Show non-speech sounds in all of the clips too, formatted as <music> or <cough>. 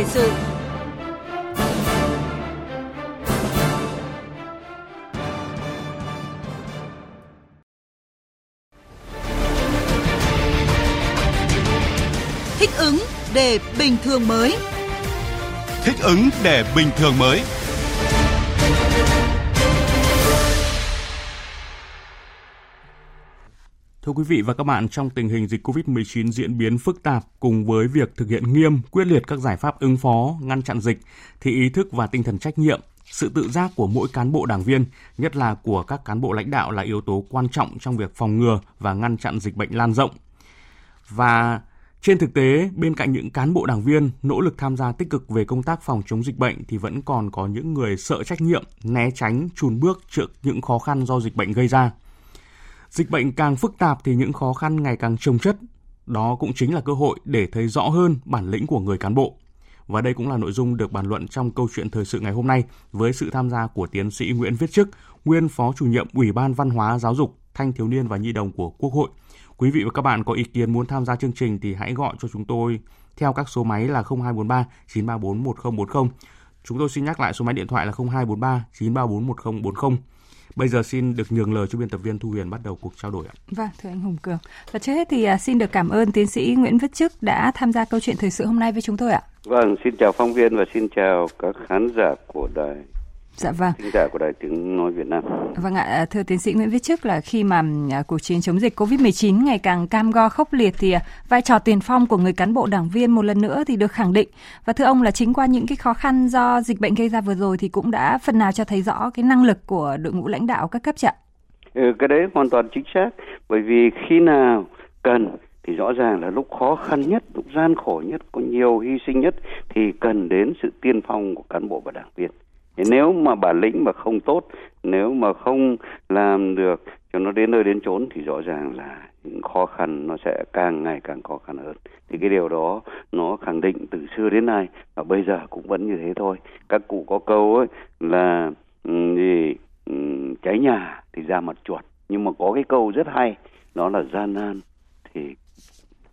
thời sự. Thích ứng để bình thường mới. Thích ứng để bình thường mới. Thưa quý vị và các bạn, trong tình hình dịch COVID-19 diễn biến phức tạp cùng với việc thực hiện nghiêm, quyết liệt các giải pháp ứng phó, ngăn chặn dịch, thì ý thức và tinh thần trách nhiệm, sự tự giác của mỗi cán bộ đảng viên, nhất là của các cán bộ lãnh đạo là yếu tố quan trọng trong việc phòng ngừa và ngăn chặn dịch bệnh lan rộng. Và trên thực tế, bên cạnh những cán bộ đảng viên nỗ lực tham gia tích cực về công tác phòng chống dịch bệnh thì vẫn còn có những người sợ trách nhiệm, né tránh, chùn bước trước những khó khăn do dịch bệnh gây ra. Dịch bệnh càng phức tạp thì những khó khăn ngày càng trồng chất. Đó cũng chính là cơ hội để thấy rõ hơn bản lĩnh của người cán bộ. Và đây cũng là nội dung được bàn luận trong câu chuyện thời sự ngày hôm nay với sự tham gia của tiến sĩ Nguyễn Viết Chức, nguyên phó chủ nhiệm Ủy ban Văn hóa Giáo dục, Thanh thiếu niên và Nhi đồng của Quốc hội. Quý vị và các bạn có ý kiến muốn tham gia chương trình thì hãy gọi cho chúng tôi theo các số máy là 0243 934 1040. Chúng tôi xin nhắc lại số máy điện thoại là 0243 934 1040. Bây giờ xin được nhường lời cho biên tập viên Thu Huyền bắt đầu cuộc trao đổi ạ. Vâng, thưa anh Hùng Cường. Và trước hết thì à, xin được cảm ơn tiến sĩ Nguyễn Viết Chức đã tham gia câu chuyện thời sự hôm nay với chúng tôi ạ. Vâng, xin chào phóng viên và xin chào các khán giả của đài Dạ vâng. Thính giả của Đài Tiếng Nói Việt Nam. Vâng ạ, thưa tiến sĩ Nguyễn Viết Chức là khi mà à, cuộc chiến chống dịch COVID-19 ngày càng cam go khốc liệt thì à, vai trò tiền phong của người cán bộ đảng viên một lần nữa thì được khẳng định. Và thưa ông là chính qua những cái khó khăn do dịch bệnh gây ra vừa rồi thì cũng đã phần nào cho thấy rõ cái năng lực của đội ngũ lãnh đạo các cấp trận. Ừ, cái đấy hoàn toàn chính xác. Bởi vì khi nào cần thì rõ ràng là lúc khó khăn nhất, lúc gian khổ nhất, có nhiều hy sinh nhất thì cần đến sự tiên phong của cán bộ và đảng viên nếu mà bản lĩnh mà không tốt, nếu mà không làm được, cho nó đến nơi đến chốn thì rõ ràng là những khó khăn nó sẽ càng ngày càng khó khăn hơn. Thì cái điều đó nó khẳng định từ xưa đến nay và bây giờ cũng vẫn như thế thôi. Các cụ có câu ấy là ừ, gì ừ, cháy nhà thì ra mặt chuột. Nhưng mà có cái câu rất hay, đó là gian nan thì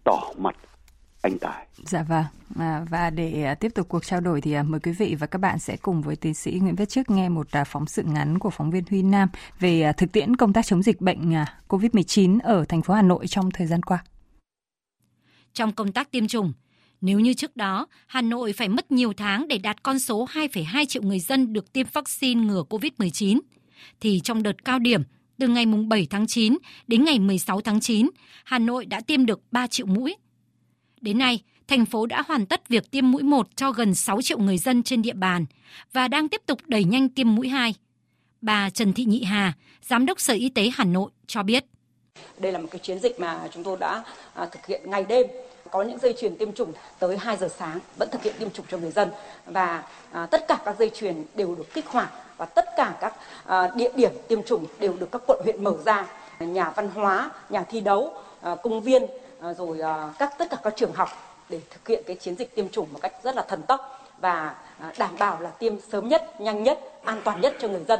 tỏ mặt anh Tài. Dạ vâng. À, và để à, tiếp tục cuộc trao đổi thì à, mời quý vị và các bạn sẽ cùng với tiến sĩ Nguyễn Viết Chức nghe một à, phóng sự ngắn của phóng viên Huy Nam về thực tiễn công tác chống dịch bệnh COVID-19 ở thành phố Hà Nội trong thời gian qua. Trong công tác tiêm chủng, nếu như trước đó, Hà Nội phải mất nhiều tháng để đạt con số 2,2 triệu người dân được tiêm vaccine ngừa COVID-19, thì trong đợt cao điểm từ ngày 7 tháng 9 đến ngày 16 tháng 9, Hà Nội đã tiêm được 3 triệu mũi, Đến nay, thành phố đã hoàn tất việc tiêm mũi 1 cho gần 6 triệu người dân trên địa bàn và đang tiếp tục đẩy nhanh tiêm mũi 2. Bà Trần Thị Nhị Hà, Giám đốc Sở Y tế Hà Nội cho biết. Đây là một cái chiến dịch mà chúng tôi đã à, thực hiện ngày đêm có những dây chuyền tiêm chủng tới 2 giờ sáng vẫn thực hiện tiêm chủng cho người dân và à, tất cả các dây chuyền đều được kích hoạt và tất cả các à, địa điểm tiêm chủng đều được các quận huyện mở ra nhà văn hóa nhà thi đấu à, công viên À, rồi à, các tất cả các trường học để thực hiện cái chiến dịch tiêm chủng một cách rất là thần tốc và à, đảm bảo là tiêm sớm nhất, nhanh nhất, an toàn nhất cho người dân.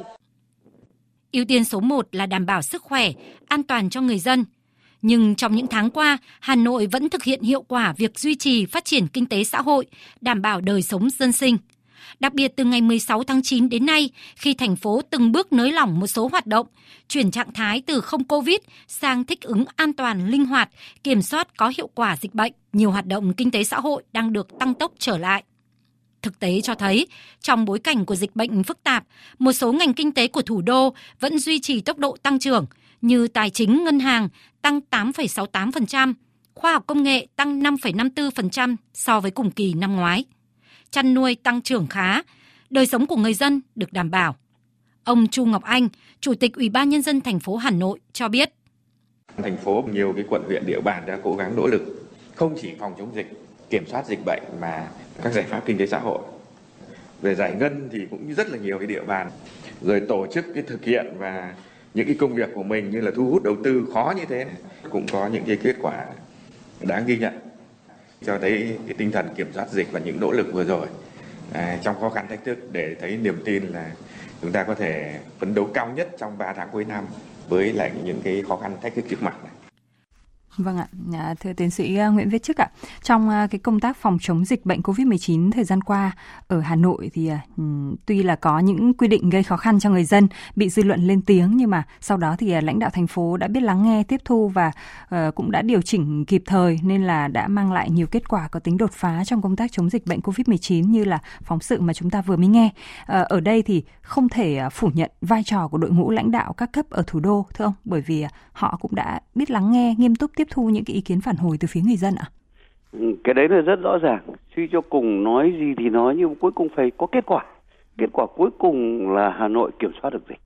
Ưu tiên số 1 là đảm bảo sức khỏe, an toàn cho người dân. Nhưng trong những tháng qua, Hà Nội vẫn thực hiện hiệu quả việc duy trì phát triển kinh tế xã hội, đảm bảo đời sống dân sinh. Đặc biệt từ ngày 16 tháng 9 đến nay, khi thành phố từng bước nới lỏng một số hoạt động, chuyển trạng thái từ không Covid sang thích ứng an toàn, linh hoạt, kiểm soát có hiệu quả dịch bệnh, nhiều hoạt động kinh tế xã hội đang được tăng tốc trở lại. Thực tế cho thấy, trong bối cảnh của dịch bệnh phức tạp, một số ngành kinh tế của thủ đô vẫn duy trì tốc độ tăng trưởng như tài chính ngân hàng tăng 8,68%, khoa học công nghệ tăng 5,54% so với cùng kỳ năm ngoái chăn nuôi tăng trưởng khá, đời sống của người dân được đảm bảo. Ông Chu Ngọc Anh, Chủ tịch Ủy ban nhân dân thành phố Hà Nội cho biết: Thành phố nhiều cái quận huyện địa bàn đã cố gắng nỗ lực không chỉ phòng chống dịch, kiểm soát dịch bệnh mà các giải pháp kinh tế xã hội. Về giải ngân thì cũng rất là nhiều cái địa bàn rồi tổ chức cái thực hiện và những cái công việc của mình như là thu hút đầu tư khó như thế cũng có những cái kết quả đáng ghi nhận cho thấy cái tinh thần kiểm soát dịch và những nỗ lực vừa rồi à, trong khó khăn thách thức để thấy niềm tin là chúng ta có thể phấn đấu cao nhất trong 3 tháng cuối năm với lại những cái khó khăn thách thức trước mặt này. Vâng ạ, thưa tiến sĩ à, Nguyễn Viết Chức ạ, trong à, cái công tác phòng chống dịch bệnh COVID-19 thời gian qua ở Hà Nội thì à, ừ, tuy là có những quy định gây khó khăn cho người dân, bị dư luận lên tiếng nhưng mà sau đó thì lãnh đạo thành phố đã biết lắng nghe, tiếp thu và ờ, cũng đã điều chỉnh kịp thời nên là đã mang lại nhiều kết quả có tính đột phá trong công tác chống dịch bệnh COVID-19 như là phóng sự mà chúng ta vừa mới nghe. Ờ, ở đây thì không thể phủ nhận vai trò của đội ngũ lãnh đạo các cấp ở thủ đô thưa ông, bởi vì họ cũng đã biết lắng nghe, nghiêm túc tiếp thu những cái ý kiến phản hồi từ phía người dân ạ? Ừ, cái đấy là rất rõ ràng. Suy cho cùng nói gì thì nói, nhưng cuối cùng phải có kết quả. Kết quả cuối cùng là Hà Nội kiểm soát được dịch.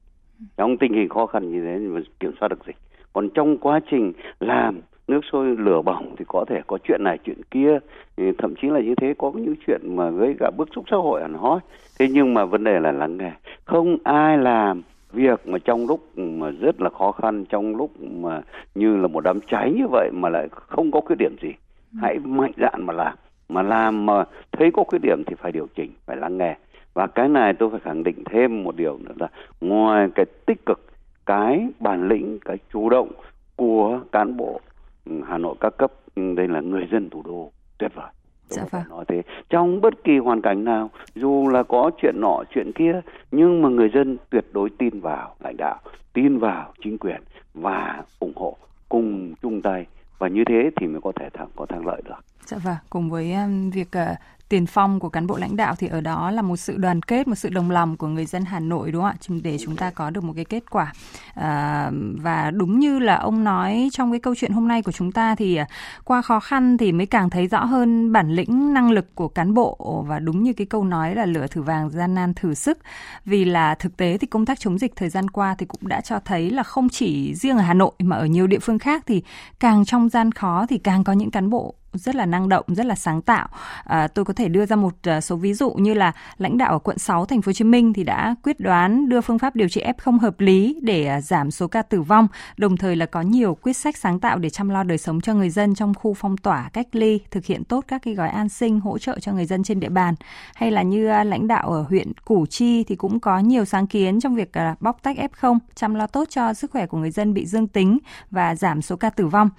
Trong tình hình khó khăn như thế mà kiểm soát được dịch. Còn trong quá trình làm nước sôi lửa bỏng thì có thể có chuyện này, chuyện kia ừ, thậm chí là như thế, có những chuyện mà gây cả bức xúc xã hội hẳn hoi thế nhưng mà vấn đề là lắng nghe không ai làm việc mà trong lúc mà rất là khó khăn trong lúc mà như là một đám cháy như vậy mà lại không có khuyết điểm gì ừ. hãy mạnh dạn mà làm. Mà làm mà thấy có khuyết điểm thì phải điều chỉnh phải lắng nghe. Và cái này tôi phải khẳng định thêm một điều nữa là ngoài cái tích cực cái bản lĩnh cái chủ động của cán bộ ừ, Hà Nội các cấp ừ, đây là người dân thủ đô tuyệt vời dạ vâng. nói thế trong bất kỳ hoàn cảnh nào dù là có chuyện nọ chuyện kia nhưng mà người dân tuyệt đối tin vào lãnh đạo tin vào chính quyền và ủng hộ cùng chung tay và như thế thì mới có thể thắng có thắng lợi được. Dạ vâng, cùng với um, việc uh, tiền phong của cán bộ lãnh đạo thì ở đó là một sự đoàn kết, một sự đồng lòng của người dân Hà Nội đúng không ạ? Để chúng ta có được một cái kết quả. À, và đúng như là ông nói trong cái câu chuyện hôm nay của chúng ta thì à, qua khó khăn thì mới càng thấy rõ hơn bản lĩnh năng lực của cán bộ và đúng như cái câu nói là lửa thử vàng gian nan thử sức. Vì là thực tế thì công tác chống dịch thời gian qua thì cũng đã cho thấy là không chỉ riêng ở Hà Nội mà ở nhiều địa phương khác thì càng trong gian khó thì càng có những cán bộ rất là năng động, rất là sáng tạo. À, tôi có thể đưa ra một à, số ví dụ như là lãnh đạo ở quận 6 thành phố Hồ Chí Minh thì đã quyết đoán đưa phương pháp điều trị F0 hợp lý để à, giảm số ca tử vong, đồng thời là có nhiều quyết sách sáng tạo để chăm lo đời sống cho người dân trong khu phong tỏa, cách ly, thực hiện tốt các cái gói an sinh hỗ trợ cho người dân trên địa bàn. Hay là như à, lãnh đạo ở huyện Củ Chi thì cũng có nhiều sáng kiến trong việc bóc tách F0, chăm lo tốt cho sức khỏe của người dân bị dương tính và giảm số ca tử vong.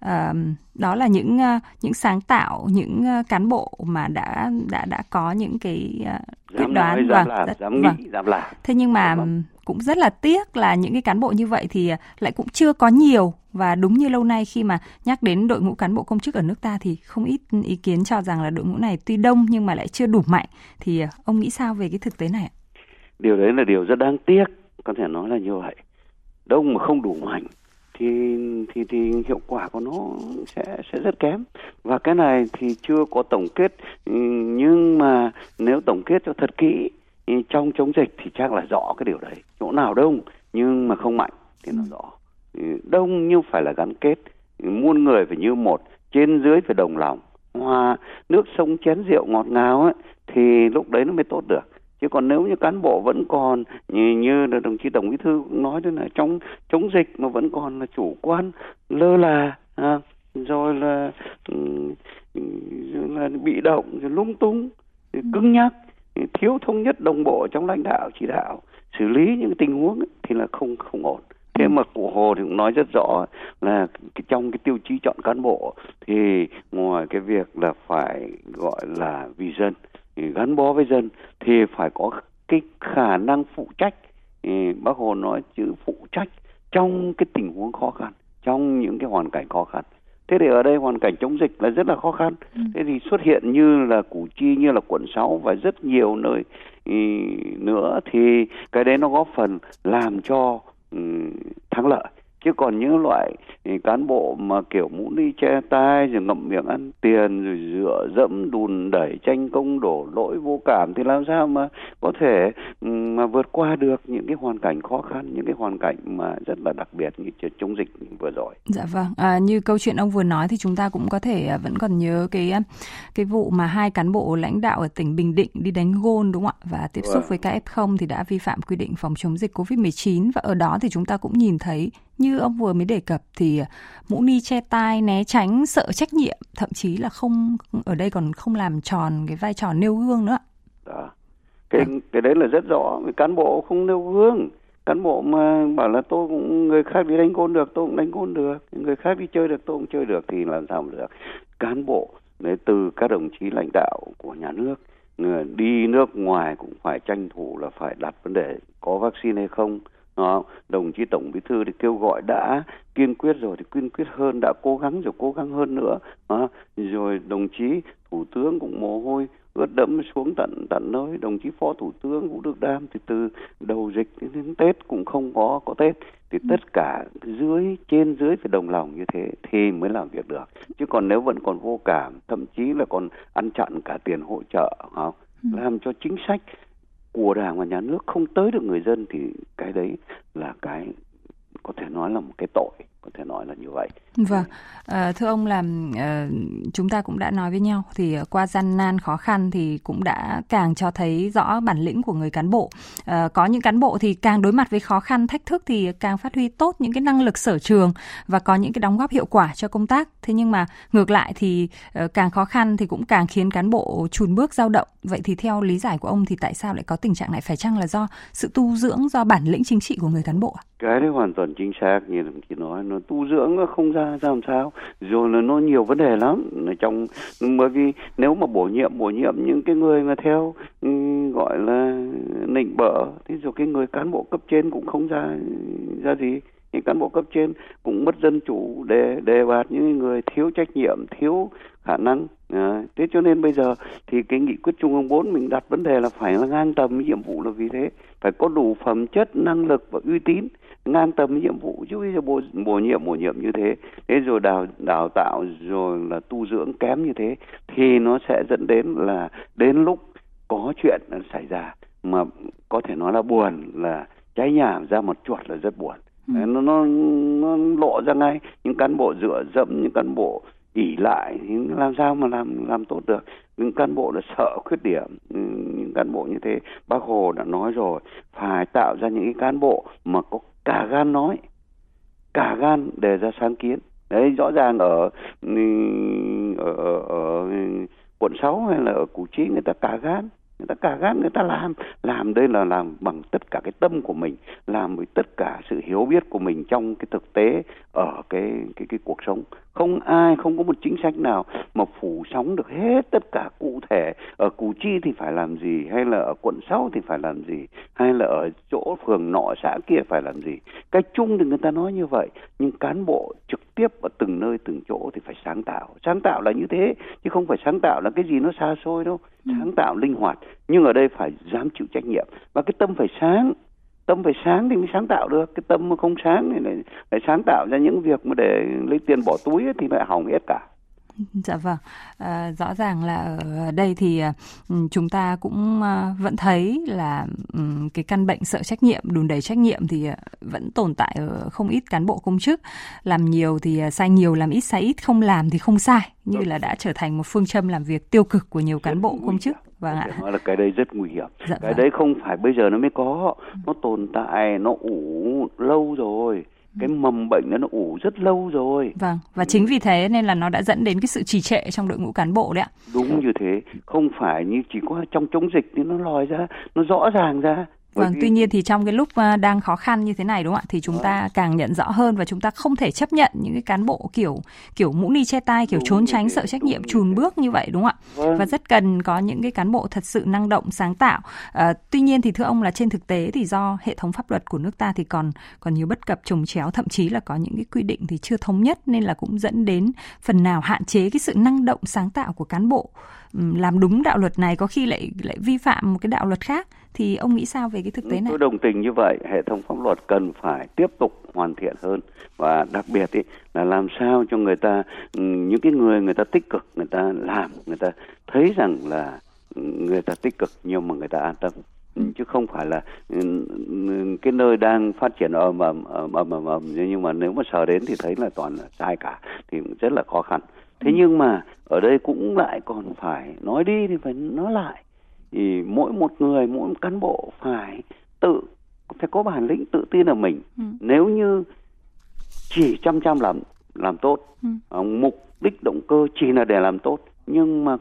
À, đó là những những sáng tạo những cán bộ mà đã đã đã có những cái quyết đoán dám vâng, làm, rất, dám vâng. nghĩ dám làm thế nhưng mà vâng. cũng rất là tiếc là những cái cán bộ như vậy thì lại cũng chưa có nhiều và đúng như lâu nay khi mà nhắc đến đội ngũ cán bộ công chức ở nước ta thì không ít ý kiến cho rằng là đội ngũ này tuy đông nhưng mà lại chưa đủ mạnh thì ông nghĩ sao về cái thực tế này ạ? Điều đấy là điều rất đáng tiếc, có thể nói là như vậy. Đông mà không đủ mạnh thì thì thì hiệu quả của nó sẽ sẽ rất kém. Và cái này thì chưa có tổng kết ừ, nhưng mà nếu tổng kết cho thật kỹ ừ, trong chống dịch thì chắc là rõ cái điều đấy. Chỗ nào đông nhưng mà không mạnh thì nó rõ. Ừ, đông nhưng phải là gắn kết. Muôn người phải như một trên dưới phải đồng lòng. Hòa nước sông chén rượu ngọt ngào ấy thì lúc đấy nó mới tốt được chứ còn nếu như cán bộ vẫn còn như, như đồng chí tổng bí thư cũng nói đó là trong chống dịch mà vẫn còn là chủ quan lơ là à, rồi là rồi là bị động rồi lung tung rồi cứng nhắc thiếu thống nhất đồng bộ trong lãnh đạo chỉ đạo xử lý những tình huống ấy, thì là không không ổn. Thế mà cụ hồ thì cũng nói rất rõ là trong cái tiêu chí chọn cán bộ thì ngoài cái việc là phải gọi là vì dân gắn bó với dân thì phải có cái khả năng phụ trách. Bác hồ nói chữ phụ trách trong cái tình huống khó khăn trong những cái hoàn cảnh khó khăn. Thế thì ở đây hoàn cảnh chống dịch là rất là khó khăn. Ừ. thế thì xuất hiện như là củ chi như là quận 6 và rất nhiều nơi nữa thì cái đấy nó góp phần làm cho thắng lợi chứ còn những loại cán bộ mà kiểu mũ đi che tai rồi ngậm miệng ăn tiền rồi dựa dẫm đùn đẩy tranh công đổ lỗi vô cảm thì làm sao mà có thể mà vượt qua được những cái hoàn cảnh khó khăn những cái hoàn cảnh mà rất là đặc biệt như chống dịch vừa rồi? Dạ vâng. À, như câu chuyện ông vừa nói thì chúng ta cũng có thể à, vẫn còn nhớ cái à, cái vụ mà hai cán bộ lãnh đạo ở tỉnh Bình Định đi đánh gôn đúng không ạ? Và tiếp xúc vâng. với các F0 thì đã vi phạm quy định phòng chống dịch Covid-19 và ở đó thì chúng ta cũng nhìn thấy như ông vừa mới đề cập thì mũ ni che tai né tránh sợ trách nhiệm thậm chí là không ở đây còn không làm tròn cái vai trò nêu gương nữa à, cái cái đấy là rất rõ. Cán bộ không nêu gương. Cán bộ mà bảo là tôi cũng người khác đi đánh gôn được tôi cũng đánh gôn được. Người khác đi chơi được tôi cũng chơi được thì làm sao mà được. Cán bộ đấy từ các đồng chí lãnh đạo của nhà nước người đi nước ngoài cũng phải tranh thủ là phải đặt vấn đề có vaccine hay không đó. đồng chí tổng bí thư thì kêu gọi đã kiên quyết rồi thì kiên quyết hơn đã cố gắng rồi cố gắng hơn nữa đó. rồi đồng chí thủ tướng cũng mồ hôi ướt đẫm xuống tận tận nơi đồng chí phó thủ tướng cũng được đam thì từ đầu dịch đến tết cũng không có có tết thì ừ. tất cả dưới trên dưới phải đồng lòng như thế thì mới làm việc được chứ còn nếu vẫn còn vô cảm thậm chí là còn ăn chặn cả tiền hỗ trợ không ừ. làm cho chính sách của đảng và nhà nước không tới được người dân thì cái đấy là cái, có thể nói là một cái tội có thể nói là như vậy. Vâng, à, thưa ông là à, chúng ta cũng đã nói với nhau thì qua gian nan khó khăn thì cũng đã càng cho thấy rõ bản lĩnh của người cán bộ. À, có những cán bộ thì càng đối mặt với khó khăn thách thức thì càng phát huy tốt những cái năng lực sở trường và có những cái đóng góp hiệu quả cho công tác. Thế nhưng mà ngược lại thì à, càng khó khăn thì cũng càng khiến cán bộ chùn bước dao động. Vậy thì theo lý giải của ông thì tại sao lại có tình trạng này? Phải chăng là do sự tu dưỡng, do bản lĩnh chính trị của người cán bộ? Cái đấy hoàn toàn chính xác như đồng chí nói nó tu dưỡng nó không ra ra làm sao. Rồi là nó nhiều vấn đề lắm. Trong bởi vì nếu mà bổ nhiệm bổ nhiệm những cái người mà theo ừ, gọi là nịnh bợ thì rồi cái người cán bộ cấp trên cũng không ra ra gì. Những cán bộ cấp trên cũng mất dân chủ để đề bạt những người thiếu trách nhiệm thiếu khả năng. À, thế cho nên bây giờ thì cái nghị quyết trung ương 4 mình đặt vấn đề là phải là ngang tầm nhiệm vụ là vì thế. Phải có đủ phẩm chất năng lực và uy tín ngang tầm nhiệm vụ chứ giờ bổ, bổ nhiệm bổ nhiệm như thế thế rồi đào đào tạo rồi là tu dưỡng kém như thế thì nó sẽ dẫn đến là đến lúc có chuyện xảy ra mà có thể nói là buồn là cháy nhà ra một chuột là rất buồn ừ. nó, nó nó lộ ra ngay những cán bộ dựa dẫm những cán bộ ỉ lại thì làm sao mà làm làm tốt được những cán bộ là sợ khuyết điểm những cán bộ như thế bác hồ đã nói rồi phải tạo ra những cái cán bộ mà có cả gan nói cả gan đề ra sáng kiến. Đấy rõ ràng ở ừ, ở, ở, ở quận 6 hay là ở củ chi người ta cả gan người ta cả gan người ta làm. Làm đây là làm bằng tất cả cái tâm của mình, làm với tất cả sự hiểu biết của mình trong cái thực tế ở cái cái cái cuộc sống. Không ai, không có một chính sách nào mà phủ sóng được hết tất cả cụ thể. Ở củ chi thì phải làm gì? Hay là ở quận 6 thì phải làm gì? Hay là ở chỗ phường nọ, xã kia phải làm gì? Cái chung thì người ta nói như vậy, nhưng cán bộ trực tiếp ở từng nơi, từng chỗ thì phải sáng tạo. Sáng tạo là như thế, chứ không phải sáng tạo là cái gì nó xa xôi đâu. Ừ. sáng tạo linh hoạt nhưng ở đây phải dám chịu trách nhiệm. Và cái tâm phải sáng tâm phải sáng thì mới sáng tạo được. Cái tâm mà không sáng thì lại, lại sáng tạo ra những việc mà để lấy tiền bỏ túi ấy, thì lại hỏng hết cả. <laughs> Dạ vâng, à, rõ ràng là ở đây thì à, chúng ta cũng à, vẫn thấy là um, cái căn bệnh sợ trách nhiệm, đùn đẩy trách nhiệm thì vẫn tồn tại ở không ít cán bộ công chức. Làm nhiều thì sai nhiều, làm ít sai ít, không làm thì không sai, như là đã trở thành một phương châm làm việc tiêu cực của nhiều cán bộ công chức. Vâng ạ. Nói là cái đây rất nguy hiểm. Dạ cái vâng. đấy không phải bây giờ nó mới có, nó tồn tại, nó ủ lâu rồi cái mầm bệnh nó ủ rất lâu rồi. Vâng, và chính vì thế nên là nó đã dẫn đến cái sự trì trệ trong đội ngũ cán bộ đấy ạ. Đúng như thế, không phải như chỉ có trong chống dịch thì nó lòi ra, nó rõ ràng ra Vâng, tuy nhiên thì trong cái lúc à, đang khó khăn như thế này đúng không ạ? Thì chúng ta càng nhận rõ hơn và chúng ta không thể chấp nhận những cái cán bộ kiểu kiểu mũ ni che tai, kiểu trốn tránh sợ trách nhiệm, chùn bước như vậy đúng không ạ? Vâng. Và rất cần có những cái cán bộ thật sự năng động, sáng tạo. À, tuy nhiên thì thưa ông là trên thực tế thì do hệ thống pháp luật của nước ta thì còn còn nhiều bất cập trồng chéo, thậm chí là có những cái quy định thì chưa thống nhất nên là cũng dẫn đến phần nào hạn chế cái sự năng động sáng tạo của cán bộ làm đúng đạo luật này có khi lại lại vi phạm một cái đạo luật khác thì ông nghĩ sao về cái thực tế này? Tôi đồng tình như vậy, hệ thống pháp luật cần phải tiếp tục hoàn thiện hơn. Và đặc biệt ý, là làm sao cho người ta những cái người người ta tích cực người ta làm người ta thấy rằng là người ta tích cực nhưng mà người ta an tâm. Chứ không phải là cái nơi đang phát triển ầm ầm ầm ầm ầm nhưng mà nếu mà sờ đến thì thấy là toàn là sai cả thì rất là khó khăn. Thế nhưng mà ở đây cũng lại còn phải nói đi thì phải nói lại thì mỗi một người mỗi một cán bộ phải tự phải có bản lĩnh tự tin ở mình ừ. nếu như chỉ chăm chăm làm làm tốt ừ. Ờ, mục đích động cơ chỉ là để làm tốt nhưng mà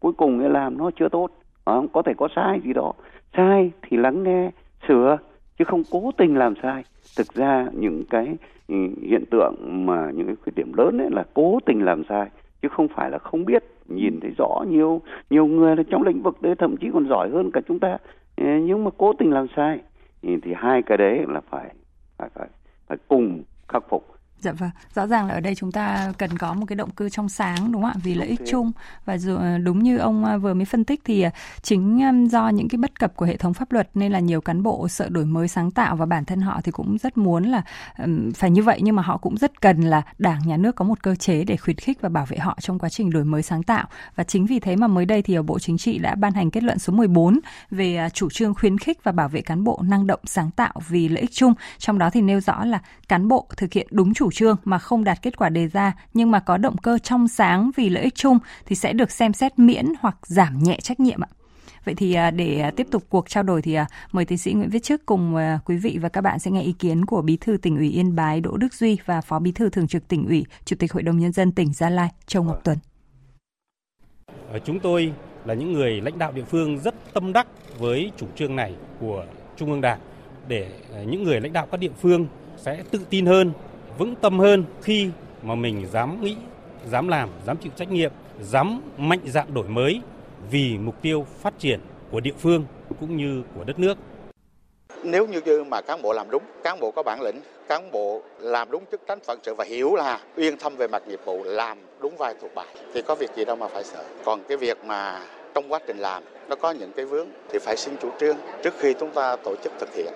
cuối cùng người làm nó chưa tốt à, có thể có sai gì đó sai thì lắng nghe sửa chứ không cố tình làm sai thực ra những cái ừ, hiện tượng mà những cái khuyết điểm lớn ấy là cố tình làm sai chứ không phải là không biết nhìn thấy rõ nhiều nhiều người là trong lĩnh vực đấy thậm chí còn giỏi hơn cả chúng ta. Nhưng mà cố tình làm sai thì hai cái đấy là phải phải phải, phải cùng khắc phục. Dạ vâng, rõ ràng là ở đây chúng ta cần có một cái động cơ trong sáng đúng không ạ? Vì lợi ích chung. Và dù, ờ, đúng như ông ờ, vừa mới phân tích thì ờ, chính do những cái bất cập của hệ thống pháp luật nên là nhiều cán bộ sợ đổi mới sáng tạo và bản thân họ thì cũng rất muốn là phải như vậy. Nhưng mà họ cũng rất cần là Đảng nhà nước có một cơ chế để khuyến khích và bảo vệ họ trong quá trình đổi mới sáng tạo. Và chính vì thế mà mới đây thì Bộ Chính trị đã ban hành kết luận số 14 về chủ trương khuyến khích và bảo vệ cán bộ năng động sáng tạo vì lợi ích chung, trong đó thì nêu rõ là cán bộ thực hiện đúng chủ trương mà không đạt kết quả đề ra nhưng mà có động cơ trong sáng vì lợi ích chung thì sẽ được xem xét miễn hoặc giảm nhẹ trách nhiệm ạ. Vậy thì à, để à, tiếp tục cuộc trao đổi thì à, mời tiến sĩ Nguyễn Viết Chức cùng quý vị và các bạn sẽ nghe ý kiến của Bí thư tỉnh ủy Yên Bái Đỗ Đức Duy và Phó Bí thư Thường trực tỉnh ủy, Chủ tịch Hội đồng Nhân dân tỉnh Gia Lai Châu Ngọc Tuấn. Ờ, chúng tôi là những người lãnh đạo địa phương rất tâm đắc với chủ trương này của Trung ương Đảng để những người lãnh đạo các địa phương sẽ tự tin hơn vững tâm hơn khi mà mình dám nghĩ, dám làm, dám chịu trách nhiệm, dám mạnh dạn đổi mới vì mục tiêu phát triển của địa phương cũng như của đất nước. Nếu như mà cán bộ làm đúng, cán bộ có bản lĩnh, cán bộ làm đúng chức trách phận sự và hiểu là uyên thâm về mặt nghiệp vụ, làm đúng vai thuộc bài thì có việc gì đâu mà phải sợ. Còn cái việc mà trong quá trình làm nó có những cái vướng thì phải xin chủ trương trước khi chúng ta tổ chức thực hiện.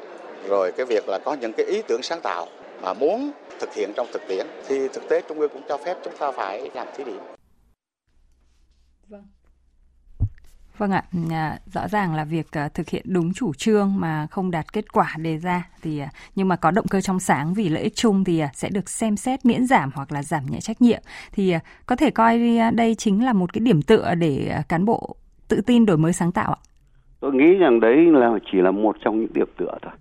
Rồi cái việc là có những cái ý tưởng sáng tạo mà muốn thực hiện trong thực tiễn thì thực tế Trung ương cũng cho phép chúng ta phải làm thí điểm. Vâng. Vâng ạ, à, rõ ràng là việc à, thực hiện đúng chủ trương mà không đạt kết quả đề ra thì à, nhưng mà có động cơ trong sáng vì lợi ích chung thì sẽ được xem xét miễn giảm hoặc là giảm nhẹ trách nhiệm thì có thể coi đây chính là một cái điểm tựa để cán bộ tự tin đổi mới sáng tạo ạ. Tôi nghĩ rằng đấy là chỉ là một trong những điểm tựa thôi.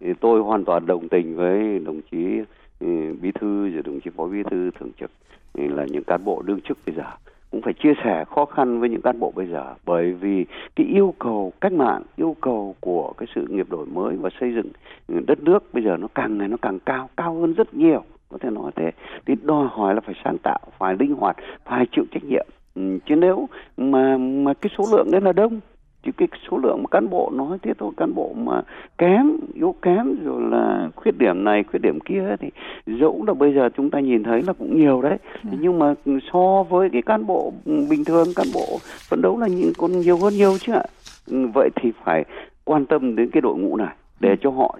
Thì tôi hoàn toàn đồng tình với đồng chí ừ, bí thư rồi đồng chí phó bí thư thường trực ừ, là những cán bộ đương chức bây giờ. Cũng phải chia sẻ khó khăn với những cán bộ bây giờ, bởi vì cái yêu cầu cách mạng, yêu cầu của cái sự nghiệp đổi mới và xây dựng ừ, đất nước bây giờ nó càng ngày nó càng cao cao hơn rất nhiều, có thể nói thế. Thì đòi hỏi là phải sáng tạo, phải linh hoạt, phải chịu trách nhiệm. Chứ nếu mà mà cái số lượng đấy là đông chứ cái số lượng cán bộ nói thế thôi cán bộ mà kém yếu kém rồi là khuyết điểm này khuyết điểm kia thì dẫu là bây giờ chúng ta nhìn thấy là cũng nhiều đấy ừ. nhưng mà so với cái cán bộ bình thường cán bộ phấn đấu là còn nhiều hơn nhiều chứ ạ ừ, vậy thì phải quan tâm đến cái đội ngũ này để ừ. cho họ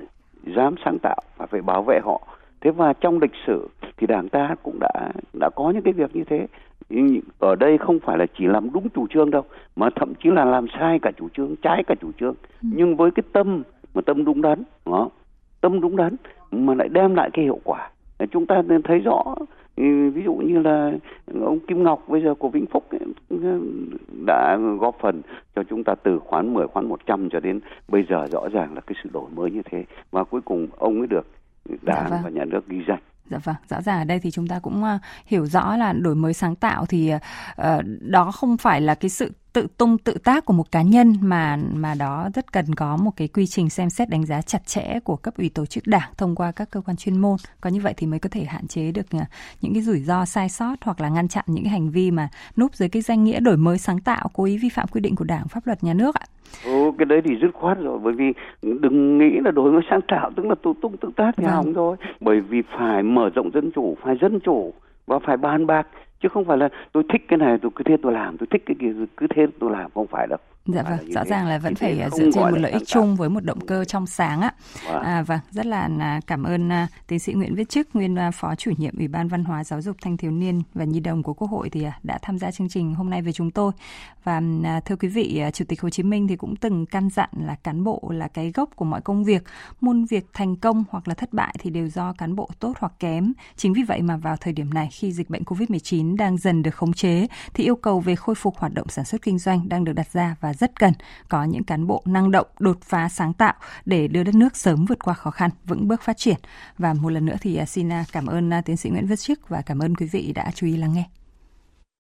dám sáng tạo và phải bảo vệ họ thế và trong lịch sử thì đảng ta cũng đã đã có những cái việc như thế ở đây không phải là chỉ làm đúng chủ trương đâu mà thậm chí là làm sai cả chủ trương trái cả chủ trương ừ. nhưng với cái tâm mà tâm đúng đắn đó tâm đúng đắn mà lại đem lại cái hiệu quả chúng ta nên thấy rõ ừ, ví dụ như là ông Kim Ngọc bây giờ của Vĩnh Phúc ấy, đã góp phần cho chúng ta từ khoán 10 khoán 100 cho đến bây giờ rõ ràng là cái sự đổi mới như thế và cuối cùng ông mới được đảng dạ vâng. và nhà nước ghi danh Dạ vâng, rõ ràng ở đây thì chúng ta cũng à, hiểu rõ là đổi mới sáng tạo thì uh, đó không phải là cái sự tự tung tự tác của một cá nhân mà mà đó rất cần có một cái quy trình xem xét đánh giá chặt chẽ của cấp ủy tổ chức đảng thông qua các cơ quan chuyên môn. Có như vậy thì mới có thể hạn chế được uh, những cái rủi ro sai sót hoặc là ngăn chặn những cái hành vi mà núp dưới cái danh nghĩa đổi mới sáng tạo cố ý vi phạm quy định của đảng pháp luật nhà nước ạ. Ừ, cái đấy thì dứt khoát rồi bởi vì đừng nghĩ là đổi mới sáng tạo tức là tự tung tự tác thì vâng. thôi. Bởi vì phải mở rộng dân chủ phải dân chủ và phải bàn bạc chứ không phải là tôi thích cái này, tôi cứ thế tôi làm, tôi thích cái kia, cứ thế tôi làm, không phải đâu. Dạ vâng, rõ ràng là vẫn phải dựa trên một lợi ích chung với một động cơ trong sáng ạ. Vâng. À, vâng, rất là à, cảm ơn à, tiến sĩ Nguyễn Viết Chức, nguyên à, phó chủ nhiệm Ủy ban Văn hóa Giáo dục Thanh thiếu niên và Nhi đồng của Quốc hội thì đã tham gia chương trình hôm nay với chúng tôi. Và thưa quý vị, Chủ tịch Hồ Chí Minh thì cũng từng căn dặn là cán bộ là cái gốc của mọi công việc, muôn việc thành công hoặc là thất bại thì đều do cán bộ tốt hoặc kém. Chính vì vậy mà vào thời điểm này khi dịch bệnh Covid-19 đang dần được khống chế thì yêu cầu về khôi phục hoạt động sản xuất kinh doanh đang được đặt ra và rất cần có những cán bộ năng động, đột phá sáng tạo để đưa đất nước sớm vượt qua khó khăn, vững bước phát triển. Và một lần nữa thì à, xin à, cảm ơn à, tiến sĩ Nguyễn Viết Chức và cảm ơn quý vị đã chú ý lắng nghe.